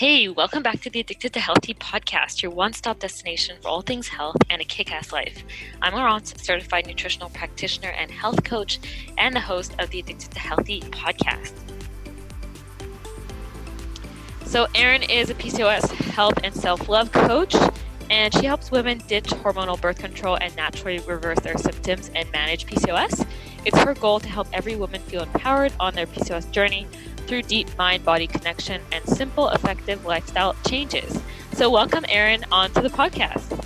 Hey, welcome back to the Addicted to Healthy podcast, your one stop destination for all things health and a kick ass life. I'm Laurence, certified nutritional practitioner and health coach, and the host of the Addicted to Healthy podcast. So, Erin is a PCOS health and self love coach, and she helps women ditch hormonal birth control and naturally reverse their symptoms and manage PCOS. It's her goal to help every woman feel empowered on their PCOS journey through deep mind body connection and simple, effective lifestyle changes. So, welcome, Erin, onto the podcast.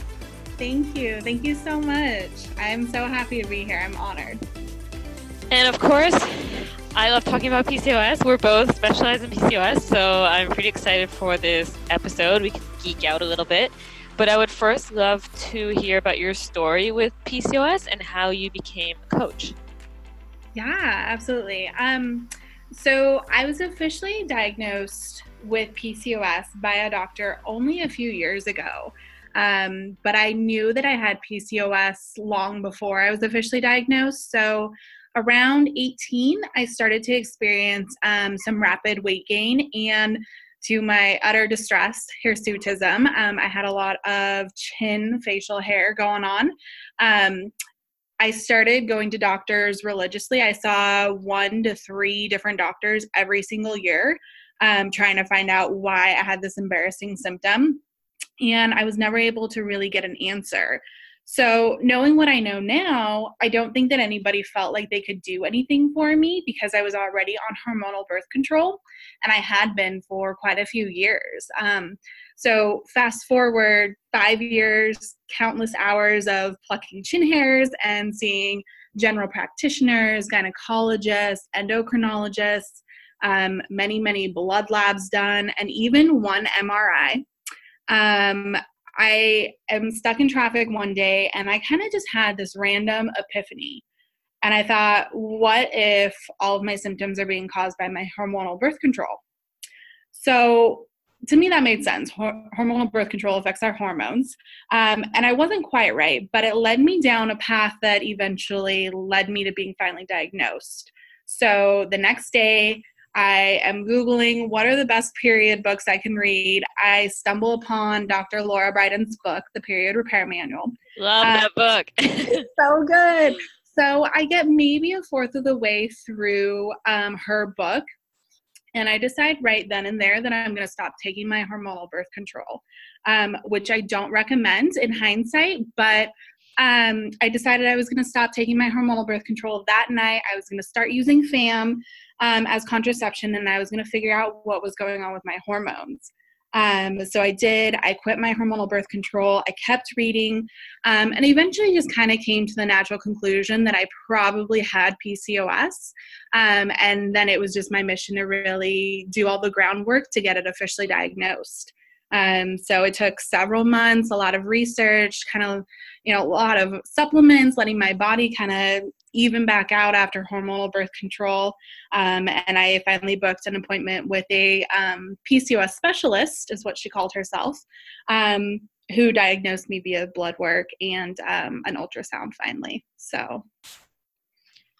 Thank you. Thank you so much. I'm so happy to be here. I'm honored. And of course, I love talking about PCOS. We're both specialized in PCOS, so I'm pretty excited for this episode. We can geek out a little bit. But I would first love to hear about your story with PCOS and how you became a coach. Yeah, absolutely. Um, so I was officially diagnosed with PCOS by a doctor only a few years ago. Um, but I knew that I had PCOS long before I was officially diagnosed. So around 18, I started to experience um, some rapid weight gain and to my utter distress, hirsutism. Um, I had a lot of chin facial hair going on. Um, I started going to doctors religiously. I saw one to three different doctors every single year, um, trying to find out why I had this embarrassing symptom. And I was never able to really get an answer. So, knowing what I know now, I don't think that anybody felt like they could do anything for me because I was already on hormonal birth control and I had been for quite a few years. Um, so, fast forward five years, countless hours of plucking chin hairs and seeing general practitioners, gynecologists, endocrinologists, um, many, many blood labs done, and even one MRI. Um, I am stuck in traffic one day and I kind of just had this random epiphany. And I thought, what if all of my symptoms are being caused by my hormonal birth control? So to me, that made sense. hormonal birth control affects our hormones. Um, and I wasn't quite right, but it led me down a path that eventually led me to being finally diagnosed. So the next day, I am Googling what are the best period books I can read. I stumble upon Dr. Laura Briden's book, The Period Repair Manual. Love uh, that book. it's so good. So I get maybe a fourth of the way through um, her book. And I decide right then and there that I'm going to stop taking my hormonal birth control, um, which I don't recommend in hindsight. But um, I decided I was going to stop taking my hormonal birth control that night. I was going to start using FAM um, as contraception and I was going to figure out what was going on with my hormones. Um, so I did. I quit my hormonal birth control. I kept reading, um, and eventually just kind of came to the natural conclusion that I probably had PCOS. Um, and then it was just my mission to really do all the groundwork to get it officially diagnosed. Um, so it took several months, a lot of research, kind of, you know, a lot of supplements, letting my body kind of even back out after hormonal birth control. Um, and I finally booked an appointment with a um, PCOS specialist, is what she called herself, um, who diagnosed me via blood work and um, an ultrasound finally. So,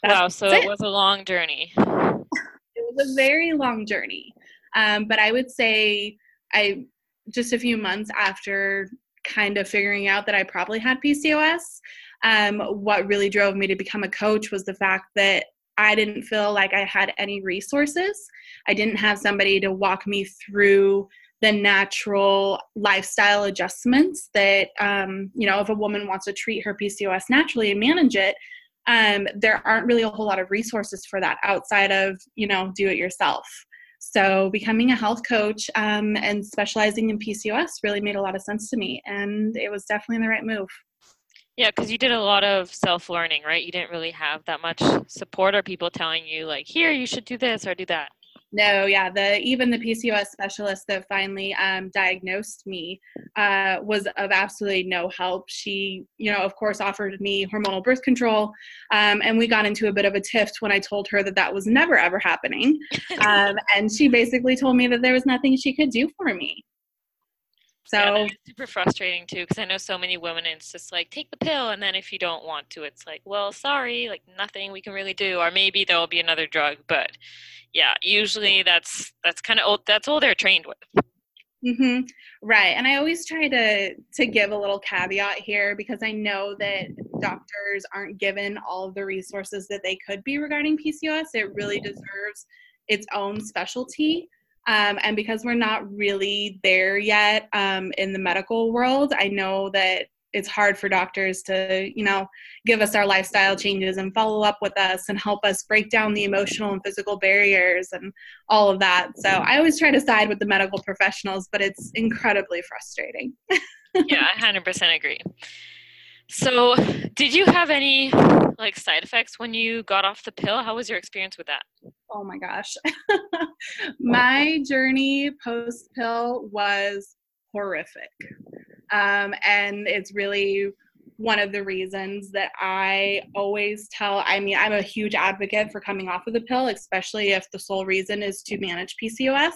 wow, so it. it was a long journey. it was a very long journey. Um, but I would say I just a few months after kind of figuring out that I probably had PCOS, um, what really drove me to become a coach was the fact that I didn't feel like I had any resources. I didn't have somebody to walk me through the natural lifestyle adjustments that, um, you know, if a woman wants to treat her PCOS naturally and manage it, um, there aren't really a whole lot of resources for that outside of, you know, do it yourself. So, becoming a health coach um, and specializing in PCOS really made a lot of sense to me, and it was definitely the right move. Yeah, because you did a lot of self learning, right? You didn't really have that much support or people telling you, like, here, you should do this or do that. No, yeah, the even the PCOS specialist that finally um, diagnosed me uh, was of absolutely no help. She, you know, of course, offered me hormonal birth control, um, and we got into a bit of a tiff when I told her that that was never ever happening, um, and she basically told me that there was nothing she could do for me. So yeah, super frustrating too because I know so many women and it's just like take the pill and then if you don't want to it's like well sorry like nothing we can really do or maybe there will be another drug but yeah usually that's that's kind of old that's all they're trained with. Mm-hmm. Right, and I always try to to give a little caveat here because I know that doctors aren't given all of the resources that they could be regarding PCOS. It really deserves its own specialty. Um, and because we're not really there yet um, in the medical world, I know that it's hard for doctors to, you know, give us our lifestyle changes and follow up with us and help us break down the emotional and physical barriers and all of that. So I always try to side with the medical professionals, but it's incredibly frustrating. yeah, I 100% agree. So, did you have any like side effects when you got off the pill? How was your experience with that? Oh my gosh. my journey post pill was horrific. Um, and it's really one of the reasons that I always tell I mean, I'm a huge advocate for coming off of the pill, especially if the sole reason is to manage PCOS.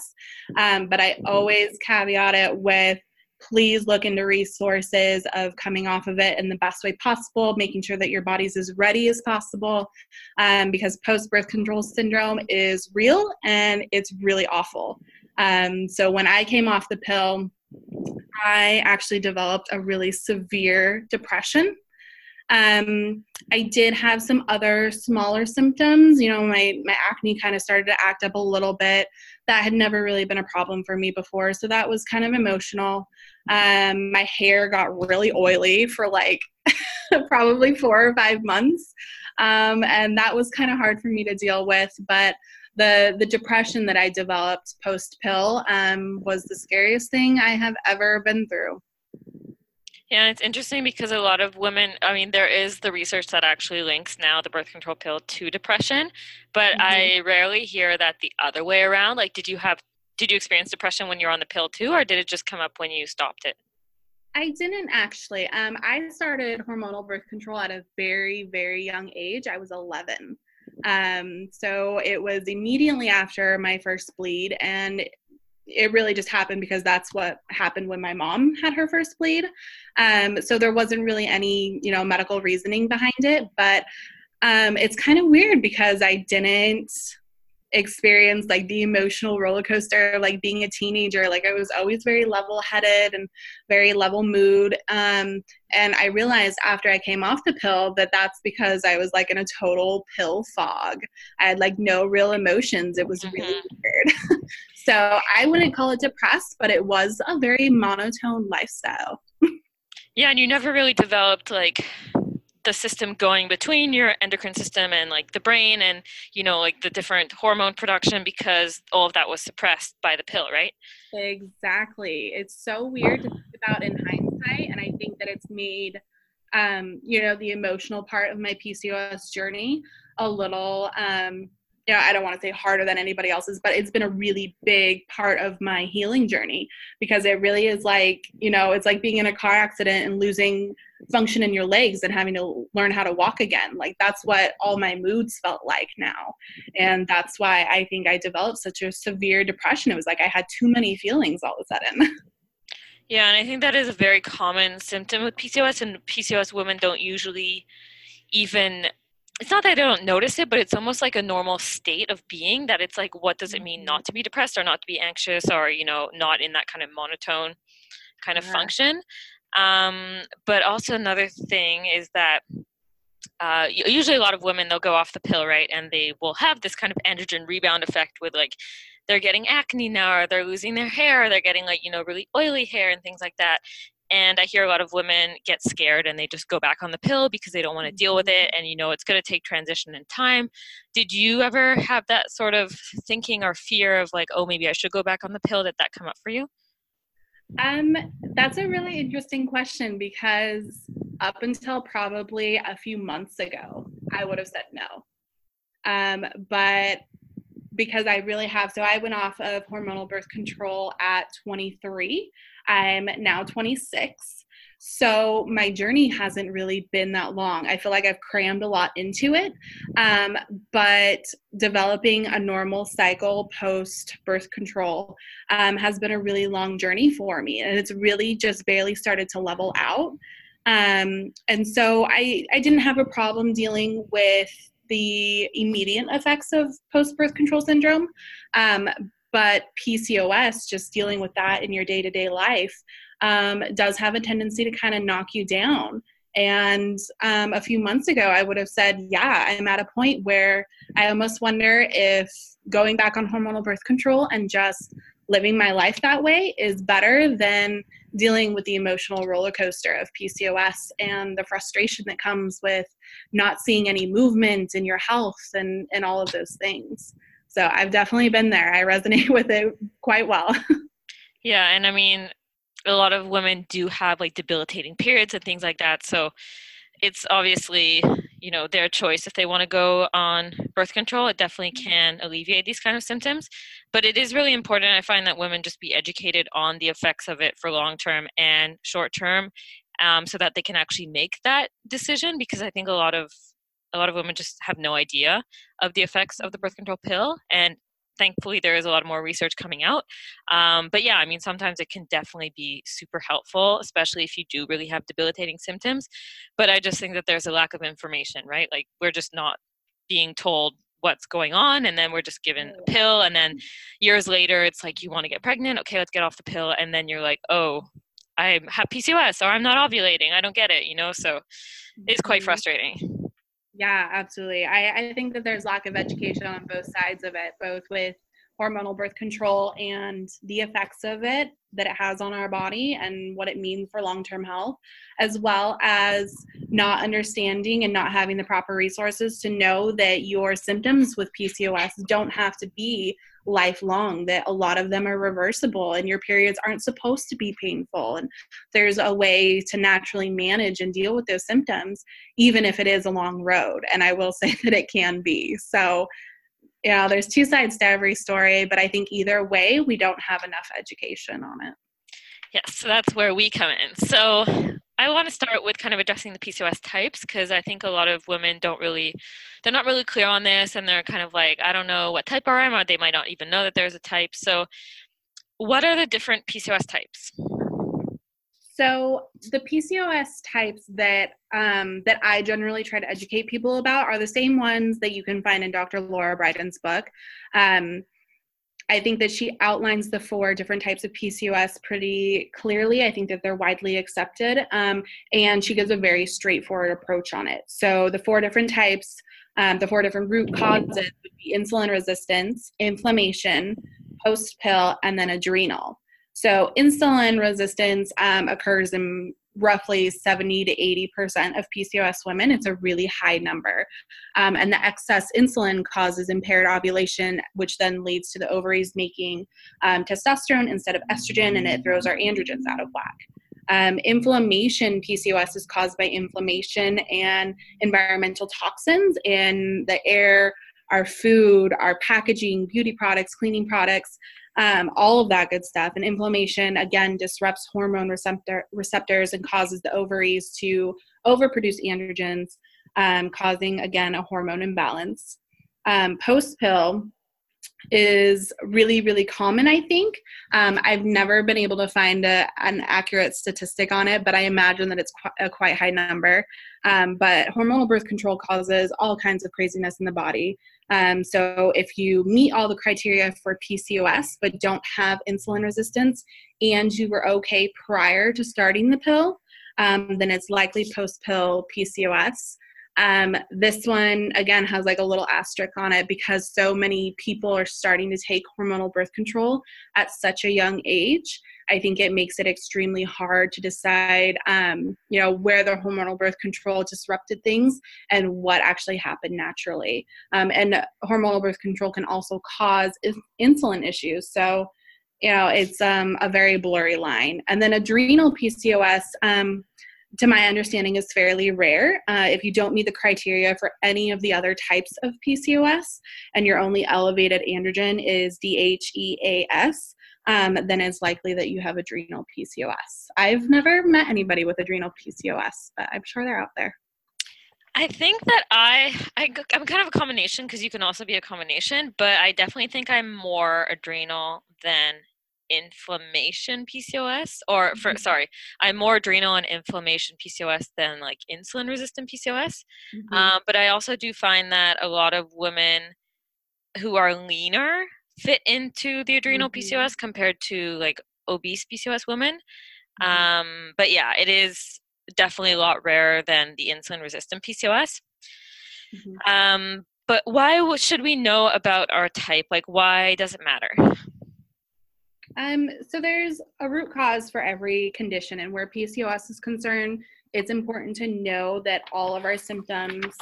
Um, but I always caveat it with please look into resources of coming off of it in the best way possible, making sure that your body's as ready as possible, um, because post birth control syndrome is real and it's really awful. Um, so when I came off the pill, I actually developed a really severe depression. Um, I did have some other smaller symptoms. You know, my, my acne kind of started to act up a little bit. That had never really been a problem for me before. So that was kind of emotional. Um, my hair got really oily for like probably four or five months. Um, and that was kind of hard for me to deal with. But the the depression that I developed post pill um, was the scariest thing I have ever been through. Yeah, it's interesting because a lot of women, I mean, there is the research that actually links now the birth control pill to depression, but mm-hmm. I rarely hear that the other way around. Like, did you have, did you experience depression when you were on the pill too, or did it just come up when you stopped it? I didn't actually. Um, I started hormonal birth control at a very, very young age. I was 11. Um, so it was immediately after my first bleed, and it really just happened because that's what happened when my mom had her first bleed. Um, so there wasn't really any, you know, medical reasoning behind it, but um, it's kind of weird because I didn't experience like the emotional roller coaster of like being a teenager like i was always very level headed and very level mood um, and i realized after i came off the pill that that's because i was like in a total pill fog. I had like no real emotions. It was really mm-hmm. weird. So i wouldn't call it depressed but it was a very monotone lifestyle. Yeah and you never really developed like the system going between your endocrine system and like the brain and you know like the different hormone production because all of that was suppressed by the pill right? Exactly. It's so weird to think about in hindsight and i think that it's made um you know the emotional part of my pcos journey a little um you know, I don't want to say harder than anybody else's, but it's been a really big part of my healing journey because it really is like, you know, it's like being in a car accident and losing function in your legs and having to learn how to walk again. Like that's what all my moods felt like now. And that's why I think I developed such a severe depression. It was like I had too many feelings all of a sudden. Yeah, and I think that is a very common symptom with PCOS, and PCOS women don't usually even it's not that I don't notice it, but it's almost like a normal state of being that it's like, what does it mean not to be depressed or not to be anxious or, you know, not in that kind of monotone kind of yeah. function? Um, but also another thing is that uh, usually a lot of women they'll go off the pill right and they will have this kind of androgen rebound effect with like they're getting acne now or they're losing their hair or they're getting like you know really oily hair and things like that and i hear a lot of women get scared and they just go back on the pill because they don't want to deal with it and you know it's going to take transition and time did you ever have that sort of thinking or fear of like oh maybe i should go back on the pill did that come up for you um that's a really interesting question because up until probably a few months ago i would have said no um but because I really have. So I went off of hormonal birth control at 23. I'm now 26. So my journey hasn't really been that long. I feel like I've crammed a lot into it. Um, but developing a normal cycle post birth control um, has been a really long journey for me. And it's really just barely started to level out. Um, and so I, I didn't have a problem dealing with the immediate effects of post birth control syndrome. Um, but PCOS, just dealing with that in your day to day life, um, does have a tendency to kind of knock you down. And um, a few months ago, I would have said, Yeah, I'm at a point where I almost wonder if going back on hormonal birth control and just living my life that way is better than dealing with the emotional roller coaster of PCOS and the frustration that comes with not seeing any movement in your health and, and all of those things. So I've definitely been there. I resonate with it quite well. yeah, and I mean, a lot of women do have like debilitating periods and things like that. So it's obviously you know their choice if they want to go on birth control it definitely mm-hmm. can alleviate these kind of symptoms but it is really important i find that women just be educated on the effects of it for long term and short term um, so that they can actually make that decision because i think a lot of a lot of women just have no idea of the effects of the birth control pill and thankfully there is a lot more research coming out. Um, but yeah i mean sometimes it can definitely be super helpful especially if you do really have debilitating symptoms. But i just think that there's a lack of information right? Like we're just not being told what's going on and then we're just given a pill and then years later it's like you want to get pregnant? Okay let's get off the pill. And then you're like oh i have pcos or i'm not ovulating. I don't get it you know? So it's quite mm-hmm. frustrating yeah, absolutely. I, I think that there's lack of education on both sides of it, both with hormonal birth control and the effects of it that it has on our body and what it means for long term health, as well as not understanding and not having the proper resources to know that your symptoms with PCOS don't have to be lifelong, that a lot of them are reversible and your periods aren't supposed to be painful. And there's a way to naturally manage and deal with those symptoms, even if it is a long road. And I will say that it can be. So, yeah, there's two sides to every story, but I think either way, we don't have enough education on it. Yes, so that's where we come in. So I want to start with kind of addressing the PCOS types because I think a lot of women don't really, they're not really clear on this and they're kind of like, I don't know what type I am, or they might not even know that there's a type. So, what are the different PCOS types? So the PCOS types that um, that I generally try to educate people about are the same ones that you can find in Dr. Laura Briden's book. Um, I think that she outlines the four different types of PCOS pretty clearly. I think that they're widely accepted, um, and she gives a very straightforward approach on it. So the four different types, um, the four different root causes would be insulin resistance, inflammation, post pill, and then adrenal. So insulin resistance um, occurs in roughly 70 to 80% of PCOS women. It's a really high number. Um, and the excess insulin causes impaired ovulation, which then leads to the ovaries making um, testosterone instead of estrogen, and it throws our androgens out of whack. Um, inflammation, PCOS, is caused by inflammation and environmental toxins in the air, our food, our packaging, beauty products, cleaning products, um, all of that good stuff. And inflammation, again, disrupts hormone receptor, receptors and causes the ovaries to overproduce androgens, um, causing, again, a hormone imbalance. Um, Post pill is really, really common, I think. Um, I've never been able to find a, an accurate statistic on it, but I imagine that it's qu- a quite high number. Um, but hormonal birth control causes all kinds of craziness in the body. Um, so if you meet all the criteria for PCOS but don't have insulin resistance and you were okay prior to starting the pill, um, then it's likely post pill PCOS. Um, this one again has like a little asterisk on it because so many people are starting to take hormonal birth control at such a young age I think it makes it extremely hard to decide, um, you know, where the hormonal birth control disrupted things and what actually happened naturally. Um, and hormonal birth control can also cause insulin issues. So, you know, it's um, a very blurry line. And then adrenal PCOS. To my understanding, is fairly rare. Uh, if you don't meet the criteria for any of the other types of PCOS and your only elevated androgen is DHEAS, um, then it's likely that you have adrenal PCOS. I've never met anybody with adrenal PCOS, but I'm sure they're out there. I think that I, I am kind of a combination because you can also be a combination, but I definitely think I'm more adrenal than inflammation PCOS or for mm-hmm. sorry, I'm more adrenal and inflammation PCOS than like insulin resistant PCOS. Mm-hmm. Um, but I also do find that a lot of women who are leaner fit into the adrenal mm-hmm. PCOS compared to like obese PCOS women. Mm-hmm. Um, but yeah, it is definitely a lot rarer than the insulin resistant PCOS. Mm-hmm. Um, but why should we know about our type? Like, why does it matter? Um, so there's a root cause for every condition, and where PCOS is concerned, it's important to know that all of our symptoms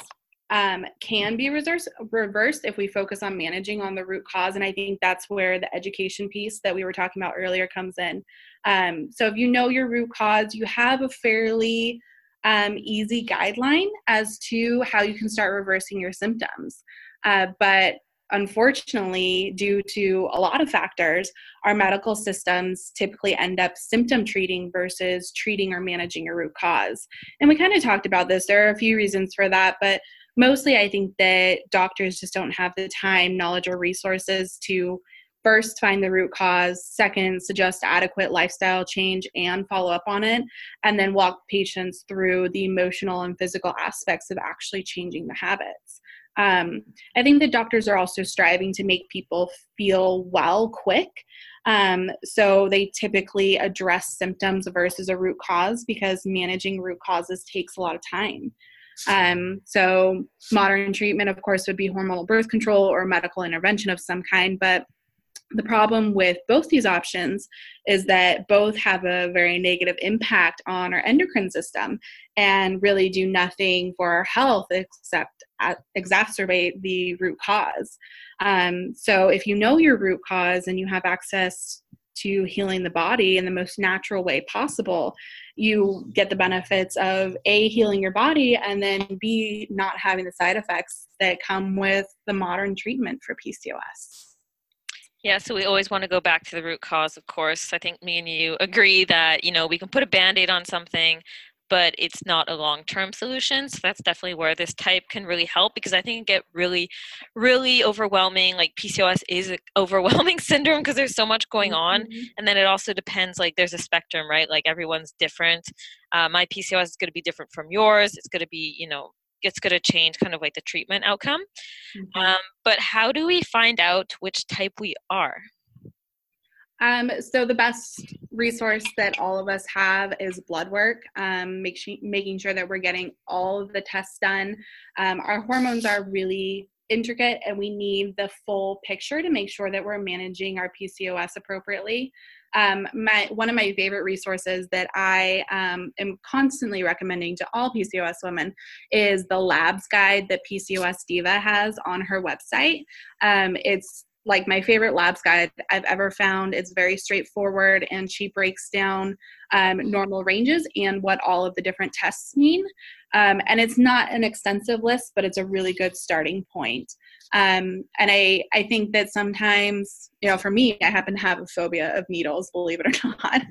um, can be reverse, reversed if we focus on managing on the root cause. And I think that's where the education piece that we were talking about earlier comes in. Um, so if you know your root cause, you have a fairly um, easy guideline as to how you can start reversing your symptoms. Uh, but unfortunately, due to a lot of factors, our medical systems typically end up symptom treating versus treating or managing a root cause. And we kind of talked about this. There are a few reasons for that, but mostly I think that doctors just don't have the time, knowledge, or resources to first find the root cause, second, suggest adequate lifestyle change and follow up on it, and then walk patients through the emotional and physical aspects of actually changing the habits. Um, I think the doctors are also striving to make people feel well quick. Um, so they typically address symptoms versus a root cause because managing root causes takes a lot of time. Um, so modern treatment, of course, would be hormonal birth control or medical intervention of some kind, but the problem with both these options is that both have a very negative impact on our endocrine system and really do nothing for our health except exacerbate the root cause. Um, so, if you know your root cause and you have access to healing the body in the most natural way possible, you get the benefits of A, healing your body, and then B, not having the side effects that come with the modern treatment for PCOS. Yeah, so we always want to go back to the root cause, of course. I think me and you agree that, you know, we can put a band aid on something, but it's not a long term solution. So that's definitely where this type can really help because I think it get really, really overwhelming. Like PCOS is an overwhelming syndrome because there's so much going on. Mm-hmm. And then it also depends, like, there's a spectrum, right? Like, everyone's different. Uh, my PCOS is going to be different from yours. It's going to be, you know, it's going to change kind of like the treatment outcome. Mm-hmm. Um, but how do we find out which type we are? Um, so the best resource that all of us have is blood work. Um, make sure, making sure that we're getting all of the tests done. Um, our hormones are really intricate, and we need the full picture to make sure that we're managing our PCOS appropriately um, my one of my favorite resources that I um, am constantly recommending to all PCOS women is the labs guide that PCOS Diva has on her website. Um, it's like my favorite labs guide I've ever found. It's very straightforward and she breaks down um, normal ranges and what all of the different tests mean. Um, and it's not an extensive list, but it's a really good starting point. Um, and I, I think that sometimes, you know, for me, I happen to have a phobia of needles, believe it or not.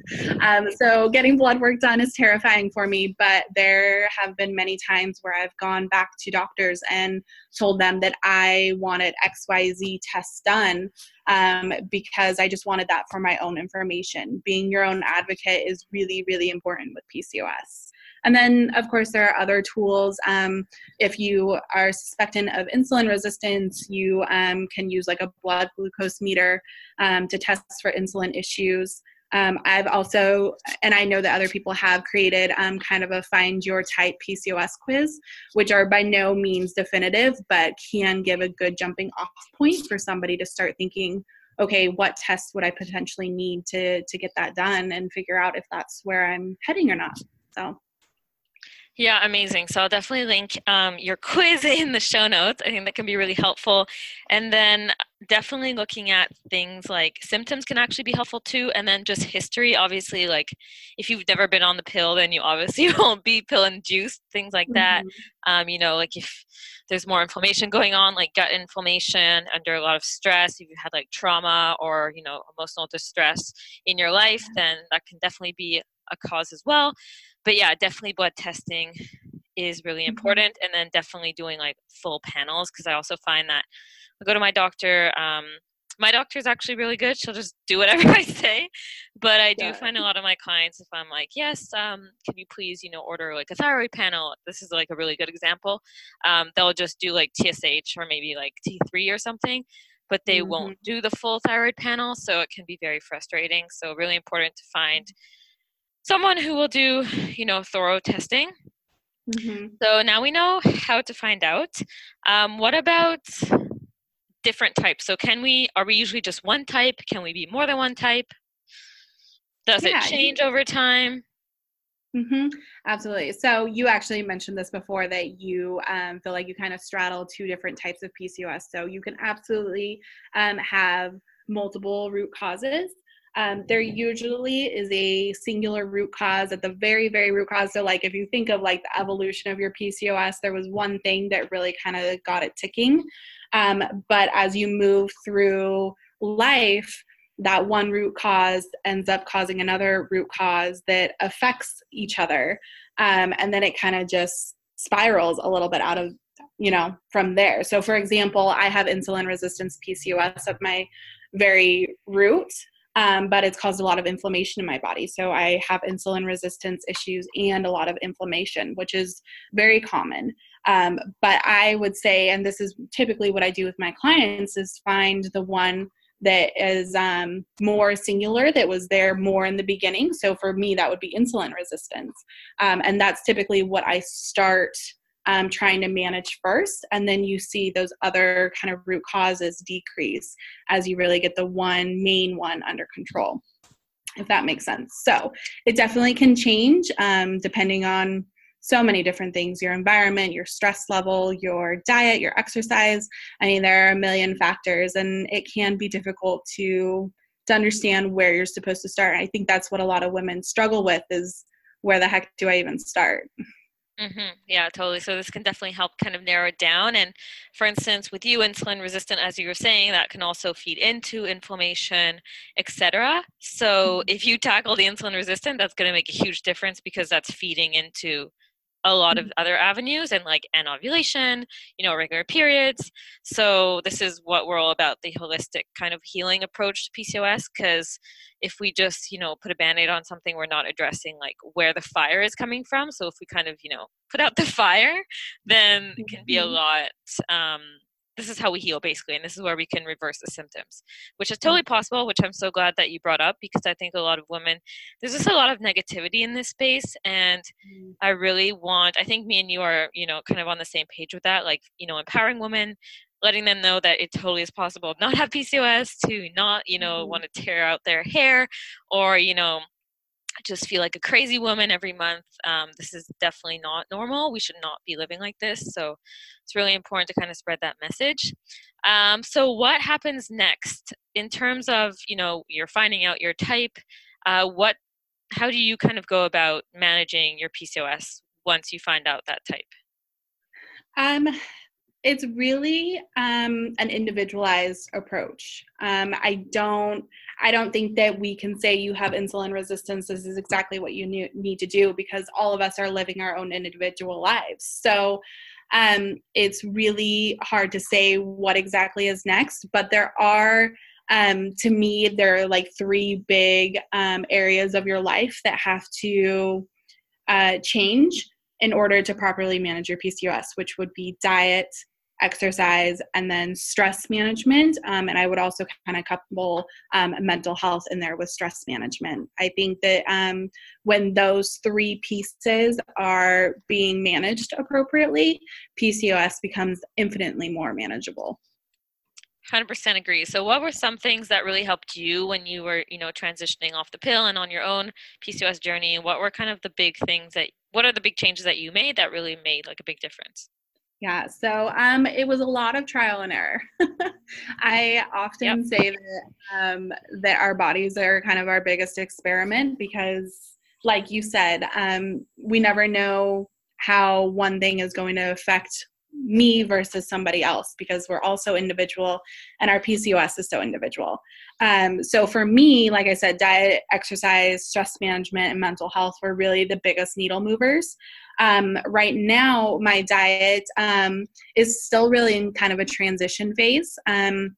Um, so getting blood work done is terrifying for me, but there have been many times where I've gone back to doctors and told them that I wanted XYZ tests done um, because I just wanted that for my own information. Being your own advocate is really, really important with PCOS. And then, of course, there are other tools. Um, if you are suspecting of insulin resistance, you um, can use like a blood glucose meter um, to test for insulin issues. Um, I've also, and I know that other people have created um, kind of a find your type PCOS quiz, which are by no means definitive, but can give a good jumping off point for somebody to start thinking, okay, what tests would I potentially need to to get that done and figure out if that's where I'm heading or not. So yeah, amazing. So I'll definitely link um, your quiz in the show notes. I think that can be really helpful. And then definitely looking at things like symptoms can actually be helpful too. And then just history. Obviously, like if you've never been on the pill, then you obviously won't be pill induced, things like that. Mm-hmm. Um, you know, like if there's more inflammation going on, like gut inflammation under a lot of stress, if you've had like trauma or, you know, emotional distress in your life, then that can definitely be a cause as well but yeah, definitely blood testing is really mm-hmm. important, and then definitely doing like full panels because I also find that I go to my doctor. Um, my doctor is actually really good. She'll just do whatever I say. But I do yeah. find a lot of my clients, if I'm like, yes, um, can you please, you know, order like a thyroid panel? This is like a really good example. Um, they'll just do like TSH or maybe like T3 or something. but they mm-hmm. won't do the full thyroid panel. So it can be very frustrating. So, really important to find someone who will do, you know, thorough testing. Mm-hmm. So now we know how to find out. Um, what about different types? So can we? Are we usually just one type? Can we be more than one type? Does yeah, it change over time? Mm-hmm. Absolutely. So you actually mentioned this before that you um, feel like you kind of straddle two different types of PCOS. So you can absolutely um, have multiple root causes. Um, there usually is a singular root cause at the very, very root cause. So, like if you think of like the evolution of your PCOS, there was one thing that really kind of got it ticking. Um, but as you move through life, that one root cause ends up causing another root cause that affects each other. Um, and then it kind of just spirals a little bit out of, you know, from there. So, for example, I have insulin resistance PCOS at my very root. Um, but it's caused a lot of inflammation in my body. So I have insulin resistance issues and a lot of inflammation, which is very common. Um, but I would say, and this is typically what I do with my clients, is find the one that is um, more singular that was there more in the beginning so for me that would be insulin resistance um, and that's typically what i start um, trying to manage first and then you see those other kind of root causes decrease as you really get the one main one under control if that makes sense so it definitely can change um, depending on so many different things your environment, your stress level, your diet, your exercise. I mean, there are a million factors, and it can be difficult to to understand where you're supposed to start. I think that's what a lot of women struggle with is where the heck do I even start? Mm-hmm. Yeah, totally. So this can definitely help kind of narrow it down. And for instance, with you insulin resistant, as you were saying, that can also feed into inflammation, etc. So mm-hmm. if you tackle the insulin resistant, that's going to make a huge difference because that's feeding into a lot of mm-hmm. other avenues and like an ovulation, you know, regular periods. So this is what we're all about, the holistic kind of healing approach to PCOS because if we just, you know, put a band-aid on something, we're not addressing like where the fire is coming from. So if we kind of, you know, put out the fire, then it can be a mm-hmm. lot um this is how we heal basically and this is where we can reverse the symptoms which is totally possible which i'm so glad that you brought up because i think a lot of women there's just a lot of negativity in this space and mm. i really want i think me and you are you know kind of on the same page with that like you know empowering women letting them know that it totally is possible not have pcos to not you know mm-hmm. want to tear out their hair or you know just feel like a crazy woman every month. Um, this is definitely not normal. We should not be living like this. So it's really important to kind of spread that message. Um, so what happens next in terms of you know you're finding out your type? Uh, what how do you kind of go about managing your PCOS once you find out that type? Um, it's really um, an individualized approach. Um, I don't. I don't think that we can say you have insulin resistance. This is exactly what you need to do because all of us are living our own individual lives. So um, it's really hard to say what exactly is next. But there are, um, to me, there are like three big um, areas of your life that have to uh, change in order to properly manage your PCOS, which would be diet, exercise and then stress management um, and i would also kind of couple um, mental health in there with stress management. I think that um, when those three pieces are being managed appropriately pcos becomes infinitely more manageable. 100% agree. So what were some things that really helped you when you were you know transitioning off the pill and on your own pcos journey? What were kind of the big things that what are the big changes that you made that really made like a big difference yeah, so um, it was a lot of trial and error. I often yep. say that um, that our bodies are kind of our biggest experiment because, like you said, um, we never know how one thing is going to affect me versus somebody else because we're also individual and our PCOS is so individual. Um, so for me, like I said, diet, exercise, stress management, and mental health were really the biggest needle movers. Um, right now, my diet um, is still really in kind of a transition phase. Um,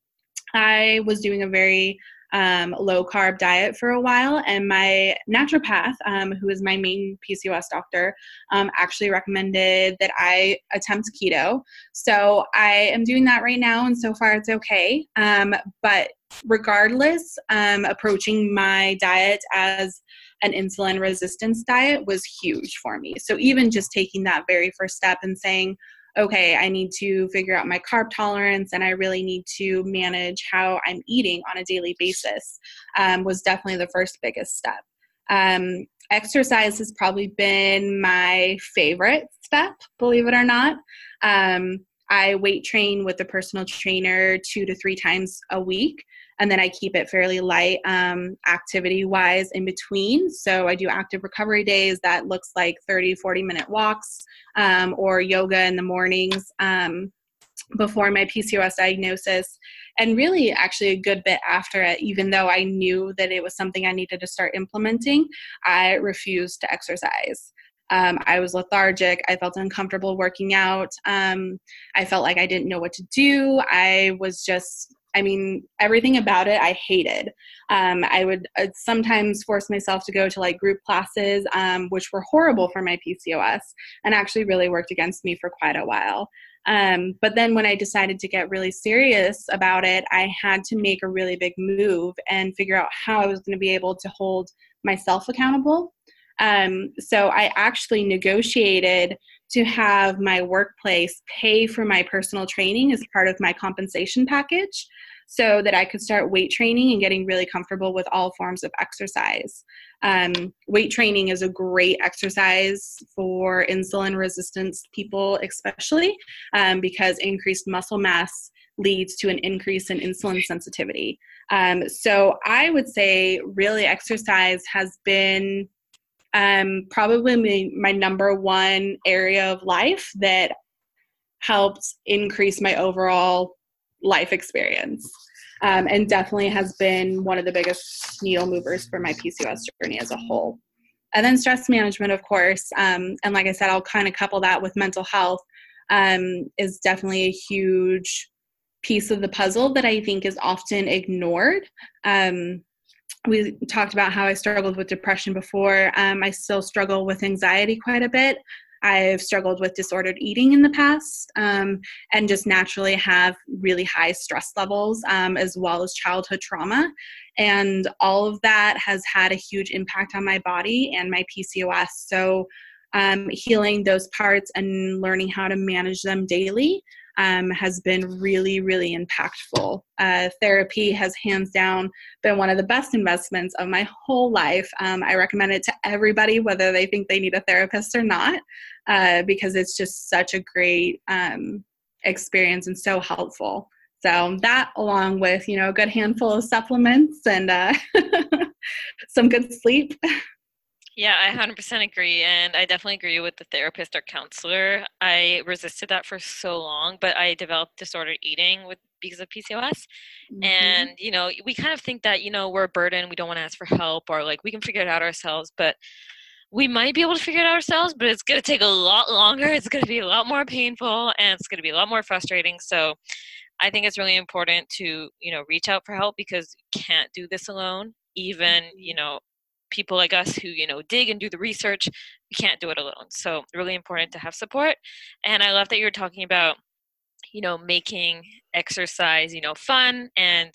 I was doing a very um, low carb diet for a while, and my naturopath, um, who is my main PCOS doctor, um, actually recommended that I attempt keto. So I am doing that right now, and so far it's okay. Um, but regardless, um, approaching my diet as an insulin resistance diet was huge for me. So even just taking that very first step and saying, okay, I need to figure out my carb tolerance and I really need to manage how I'm eating on a daily basis um, was definitely the first biggest step. Um, exercise has probably been my favorite step, believe it or not. Um, I weight train with a personal trainer two to three times a week and then I keep it fairly light um, activity wise in between. So I do active recovery days that looks like 30, 40 minute walks um, or yoga in the mornings um, before my PCOS diagnosis. And really, actually, a good bit after it, even though I knew that it was something I needed to start implementing, I refused to exercise. Um, I was lethargic. I felt uncomfortable working out. Um, I felt like I didn't know what to do. I was just I mean, everything about it I hated. Um, I would uh, sometimes force myself to go to like group classes, um, which were horrible for my PCOS and actually really worked against me for quite a while. Um, but then when I decided to get really serious about it, I had to make a really big move and figure out how I was going to be able to hold myself accountable. Um, so I actually negotiated to have my workplace pay for my personal training as part of my compensation package so that I could start weight training and getting really comfortable with all forms of exercise. Um, weight training is a great exercise for insulin resistance people, especially um, because increased muscle mass leads to an increase in insulin sensitivity. Um, so I would say, really, exercise has been um, probably my, my number one area of life that helped increase my overall life experience. Um, and definitely has been one of the biggest needle movers for my PCOS journey as a whole. And then stress management, of course. Um, and like I said, I'll kind of couple that with mental health, um, is definitely a huge piece of the puzzle that I think is often ignored. Um, we talked about how I struggled with depression before. Um, I still struggle with anxiety quite a bit. I've struggled with disordered eating in the past um, and just naturally have really high stress levels um, as well as childhood trauma. And all of that has had a huge impact on my body and my PCOS. So, um, healing those parts and learning how to manage them daily um, has been really, really impactful. Uh, therapy has hands down been one of the best investments of my whole life. Um, I recommend it to everybody, whether they think they need a therapist or not, uh, because it's just such a great um, experience and so helpful. So that, along with you know a good handful of supplements and uh, some good sleep. Yeah, I 100% agree. And I definitely agree with the therapist or counselor. I resisted that for so long, but I developed disordered eating with because of PCOS. Mm-hmm. And, you know, we kind of think that, you know, we're a burden, we don't want to ask for help, or like we can figure it out ourselves. But we might be able to figure it out ourselves, but it's going to take a lot longer. It's going to be a lot more painful and it's going to be a lot more frustrating. So I think it's really important to, you know, reach out for help because you can't do this alone. Even, you mm-hmm. know, people like us who you know dig and do the research we can't do it alone. So really important to have support. And i love that you're talking about you know making exercise you know fun and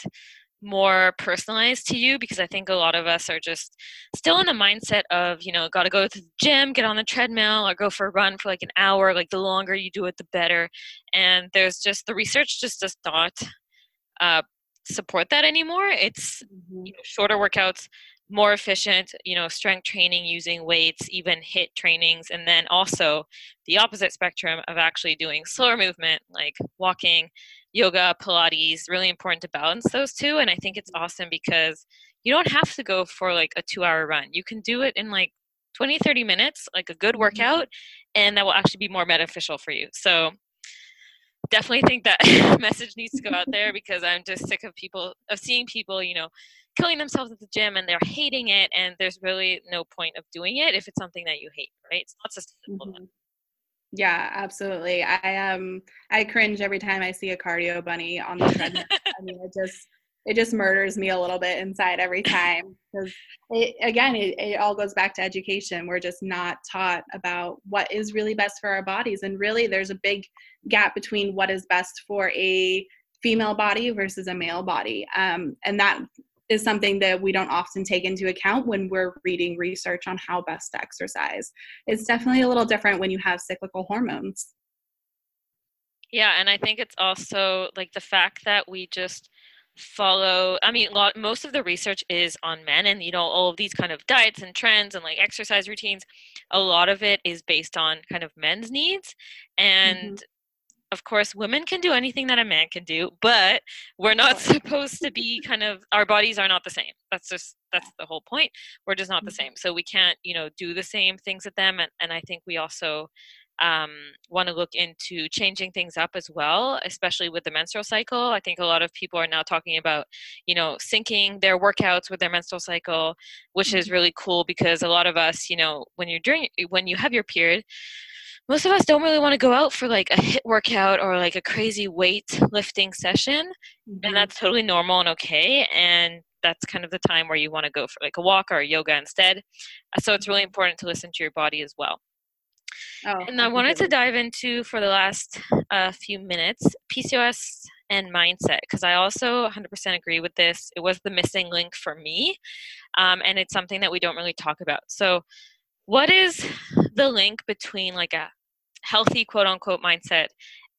more personalized to you because i think a lot of us are just still in the mindset of you know got to go to the gym get on the treadmill or go for a run for like an hour. Like the longer you do it the better. And there's just the research just does not uh, support that anymore. It's mm-hmm. you know, shorter workouts more efficient you know strength training using weights even HIIT trainings and then also the opposite spectrum of actually doing slower movement like walking yoga pilates really important to balance those two and i think it's awesome because you don't have to go for like a two hour run. You can do it in like 20 30 minutes like a good mm-hmm. workout and that will actually be more beneficial for you. So definitely think that message needs to go out there because i'm just sick of people of seeing people you know killing themselves at the gym and they're hating it and there's really no point of doing it if it's something that you hate right? It's not sustainable mm-hmm. yeah absolutely. I um i cringe every time i see a cardio bunny on the treadmill. I mean it just it just murders me a little bit inside every time. Because again it, it all goes back to education. We're just not taught about what is really best for our bodies. And really there's a big gap between what is best for a female body versus a male body. Um, and that is something that we don't often take into account when we're reading research on how best to exercise. It's definitely a little different when you have cyclical hormones. Yeah and i think it's also like the fact that we just follow i mean lot, most of the research is on men and you know all of these kind of diets and trends and like exercise routines. A lot of it is based on kind of men's needs. And mm-hmm. of course women can do anything that a man can do but we're not supposed to be kind of our bodies are not the same. That's just that's the whole point. We're just not the mm-hmm. same. So we can't you know do the same things with them. And, and i think we also um, want to look into changing things up as well, especially with the menstrual cycle. I think a lot of people are now talking about, you know, syncing their workouts with their menstrual cycle, which is mm-hmm. really cool because a lot of us, you know, when you're doing when you have your period, most of us don't really want to go out for like a HIIT workout or like a crazy weight lifting session, mm-hmm. and that's totally normal and okay. And that's kind of the time where you want to go for like a walk or a yoga instead. So it's really mm-hmm. important to listen to your body as well. Oh, and I wanted to dive into for the last uh, few minutes PCOS and mindset because I also 100% agree with this. It was the missing link for me, um, and it's something that we don't really talk about. So, what is the link between like a healthy quote unquote mindset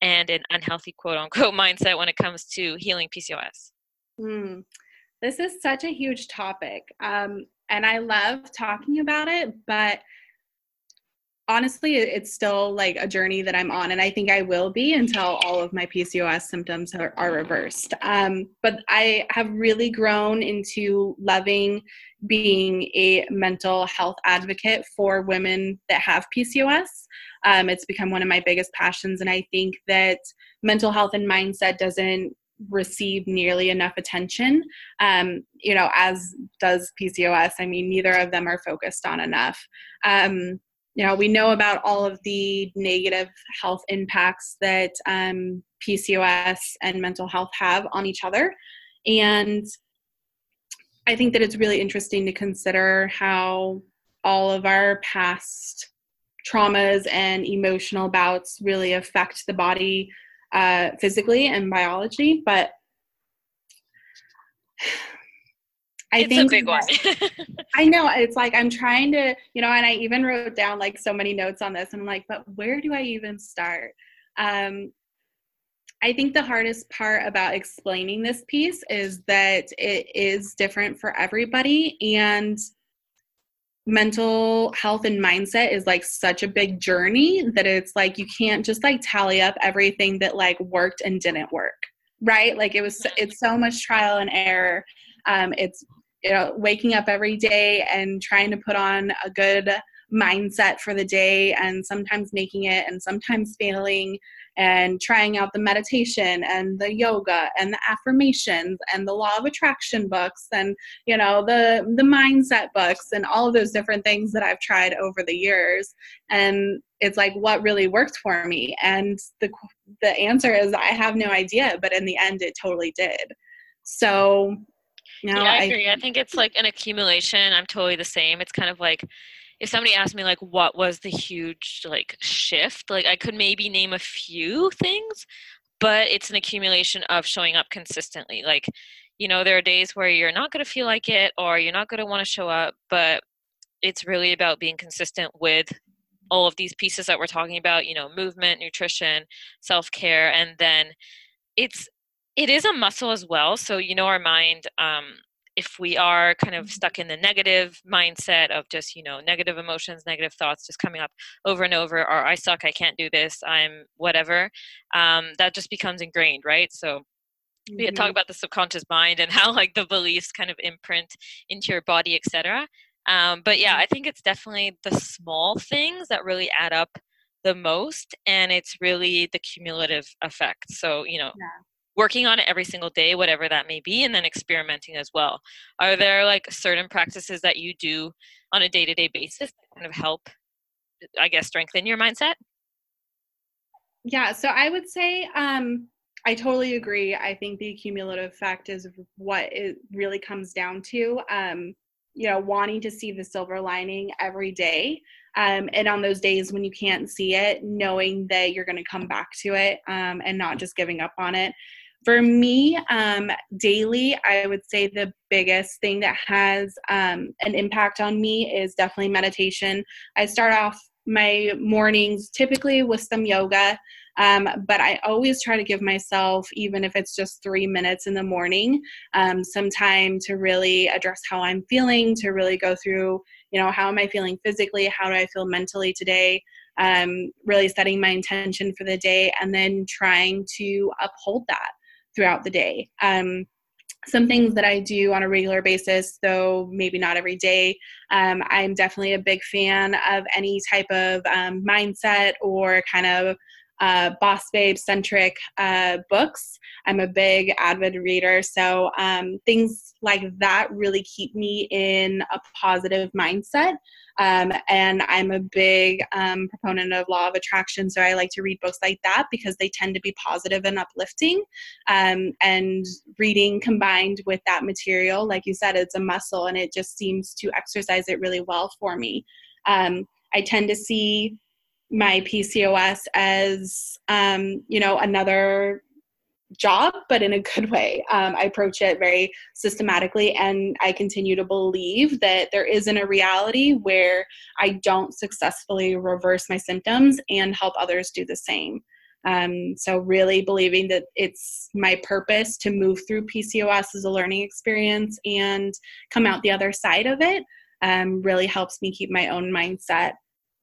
and an unhealthy quote unquote mindset when it comes to healing PCOS? Hmm. This is such a huge topic, um, and I love talking about it, but honestly it's still like a journey that i'm on and i think i will be until all of my pcos symptoms are, are reversed. Um, but i have really grown into loving being a mental health advocate for women that have pcos um, it's become one of my biggest passions and i think that mental health and mindset doesn't receive nearly enough attention. Um, you know as does pcos i mean neither of them are focused on enough. Um, you know, we know about all of the negative health impacts that um, PCOS and mental health have on each other. And I think that it's really interesting to consider how all of our past traumas and emotional bouts really affect the body uh, physically and biology. But I it's think a big one. I know it's like I'm trying to, you know, and I even wrote down like so many notes on this. And I'm like, but where do I even start? Um, I think the hardest part about explaining this piece is that it is different for everybody, and mental health and mindset is like such a big journey that it's like you can't just like tally up everything that like worked and didn't work right like it was it's so much trial and error um, it's you know waking up every day and trying to put on a good mindset for the day and sometimes making it and sometimes failing and trying out the meditation and the yoga and the affirmations and the law of attraction books and you know the the mindset books and all of those different things that I've tried over the years. And it's like what really worked for me. And the the answer is I have no idea but in the end it totally did. So no, yeah, I agree. I, I think it's like an accumulation. I'm totally the same. It's kind of like if somebody asked me like what was the huge like shift, like I could maybe name a few things, but it's an accumulation of showing up consistently. Like, you know, there are days where you're not going to feel like it or you're not going to want to show up, but it's really about being consistent with all of these pieces that we're talking about, you know, movement, nutrition, self-care and then it's it is a muscle as well. So, you know, our mind, um, if we are kind of mm-hmm. stuck in the negative mindset of just, you know, negative emotions, negative thoughts just coming up over and over, or I suck, I can't do this, I'm whatever, um, that just becomes ingrained, right? So, mm-hmm. we talk about the subconscious mind and how like the beliefs kind of imprint into your body, etc. Um, but yeah, mm-hmm. I think it's definitely the small things that really add up the most, and it's really the cumulative effect. So, you know, yeah working on it every single day whatever that may be and then experimenting as well are there like certain practices that you do on a day-to-day basis that kind of help i guess strengthen your mindset yeah so i would say um I totally agree. I think the cumulative effect is what it really comes down to. Um, you know, wanting to see the silver lining every day. Um, and on those days when you can't see it, knowing that you're going to come back to it um, and not just giving up on it. For me, um, daily, I would say the biggest thing that has um, an impact on me is definitely meditation. I start off my mornings typically with some yoga. Um, but I always try to give myself, even if it's just three minutes in the morning, um, some time to really address how I'm feeling, to really go through, you know, how am I feeling physically? How do I feel mentally today? Um, really setting my intention for the day and then trying to uphold that throughout the day. Um, some things that I do on a regular basis, though maybe not every day. Um, I'm definitely a big fan of any type of um, mindset or kind of uh, boss babe centric uh, books. I'm a big avid reader, so um, things like that really keep me in a positive mindset. Um, and I'm a big um, proponent of law of attraction, so I like to read books like that because they tend to be positive and uplifting. Um, and reading combined with that material, like you said, it's a muscle, and it just seems to exercise it really well for me. Um, I tend to see my PCOS as um, you know another job, but in a good way. Um, I approach it very systematically, and I continue to believe that there isn't a reality where I don't successfully reverse my symptoms and help others do the same. Um, so, really believing that it's my purpose to move through PCOS as a learning experience and come out the other side of it um, really helps me keep my own mindset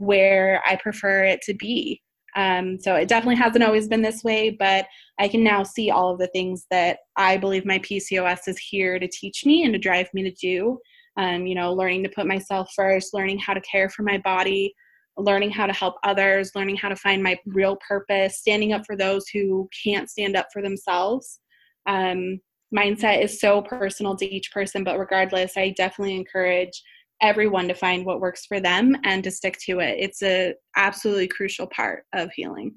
where I prefer it to be. Um, so it definitely hasn't always been this way, but I can now see all of the things that I believe my PCOS is here to teach me and to drive me to do. Um, you know, learning to put myself first, learning how to care for my body, learning how to help others, learning how to find my real purpose, standing up for those who can't stand up for themselves. Um, mindset is so personal to each person, but regardless, I definitely encourage everyone to find what works for them and to stick to it. It's a absolutely crucial part of healing.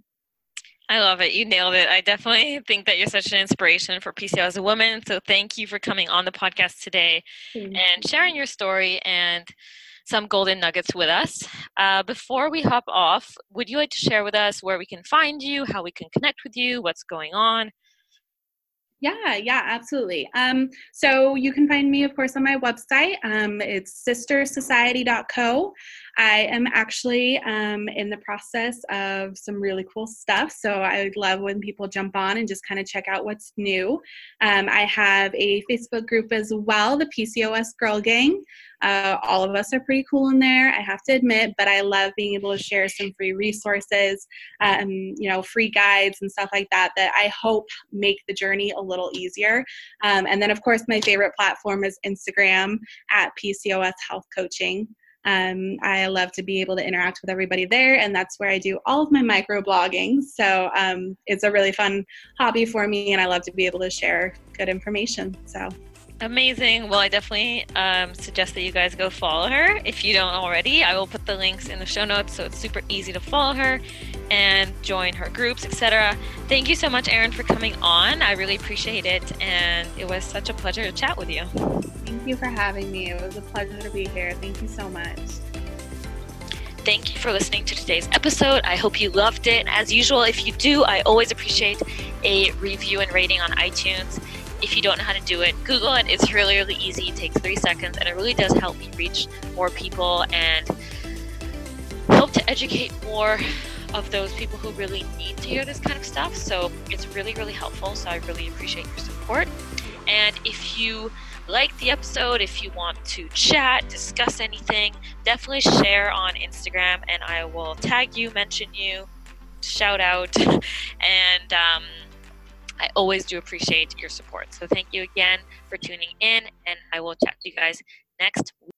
I love it. You nailed it. I definitely think that you're such an inspiration for PCO as a woman. So thank you for coming on the podcast today and sharing your story and some golden nuggets with us. Uh, before we hop off, would you like to share with us where we can find you, how we can connect with you, what's going on? Yeah, yeah, absolutely. Um, so you can find me, of course, on my website. Um, it's sistersociety.co. I am actually um, in the process of some really cool stuff. So I would love when people jump on and just kind of check out what's new. Um, I have a Facebook group as well, the PCOS Girl Gang. Uh, all of us are pretty cool in there, I have to admit, but I love being able to share some free resources, um, you know, free guides and stuff like that that I hope make the journey a little easier. Um, and then, of course, my favorite platform is Instagram at PCOS Health Coaching. Um, I love to be able to interact with everybody there, and that's where I do all of my micro blogging. So um, it's a really fun hobby for me, and I love to be able to share good information. So. Amazing. Well, I definitely um, suggest that you guys go follow her if you don't already. I will put the links in the show notes so it's super easy to follow her and join her groups, etc. Thank you so much, Erin, for coming on. I really appreciate it, and it was such a pleasure to chat with you. Thank you for having me. It was a pleasure to be here. Thank you so much. Thank you for listening to today's episode. I hope you loved it. As usual, if you do, I always appreciate a review and rating on iTunes. If you don't know how to do it, Google it. It's really, really easy. It takes three seconds, and it really does help me reach more people and help to educate more of those people who really need to hear this kind of stuff. So it's really, really helpful. So I really appreciate your support. And if you like the episode, if you want to chat, discuss anything, definitely share on Instagram and I will tag you, mention you, shout out. and um, I always do appreciate your support. So thank you again for tuning in, and I will chat to you guys next week.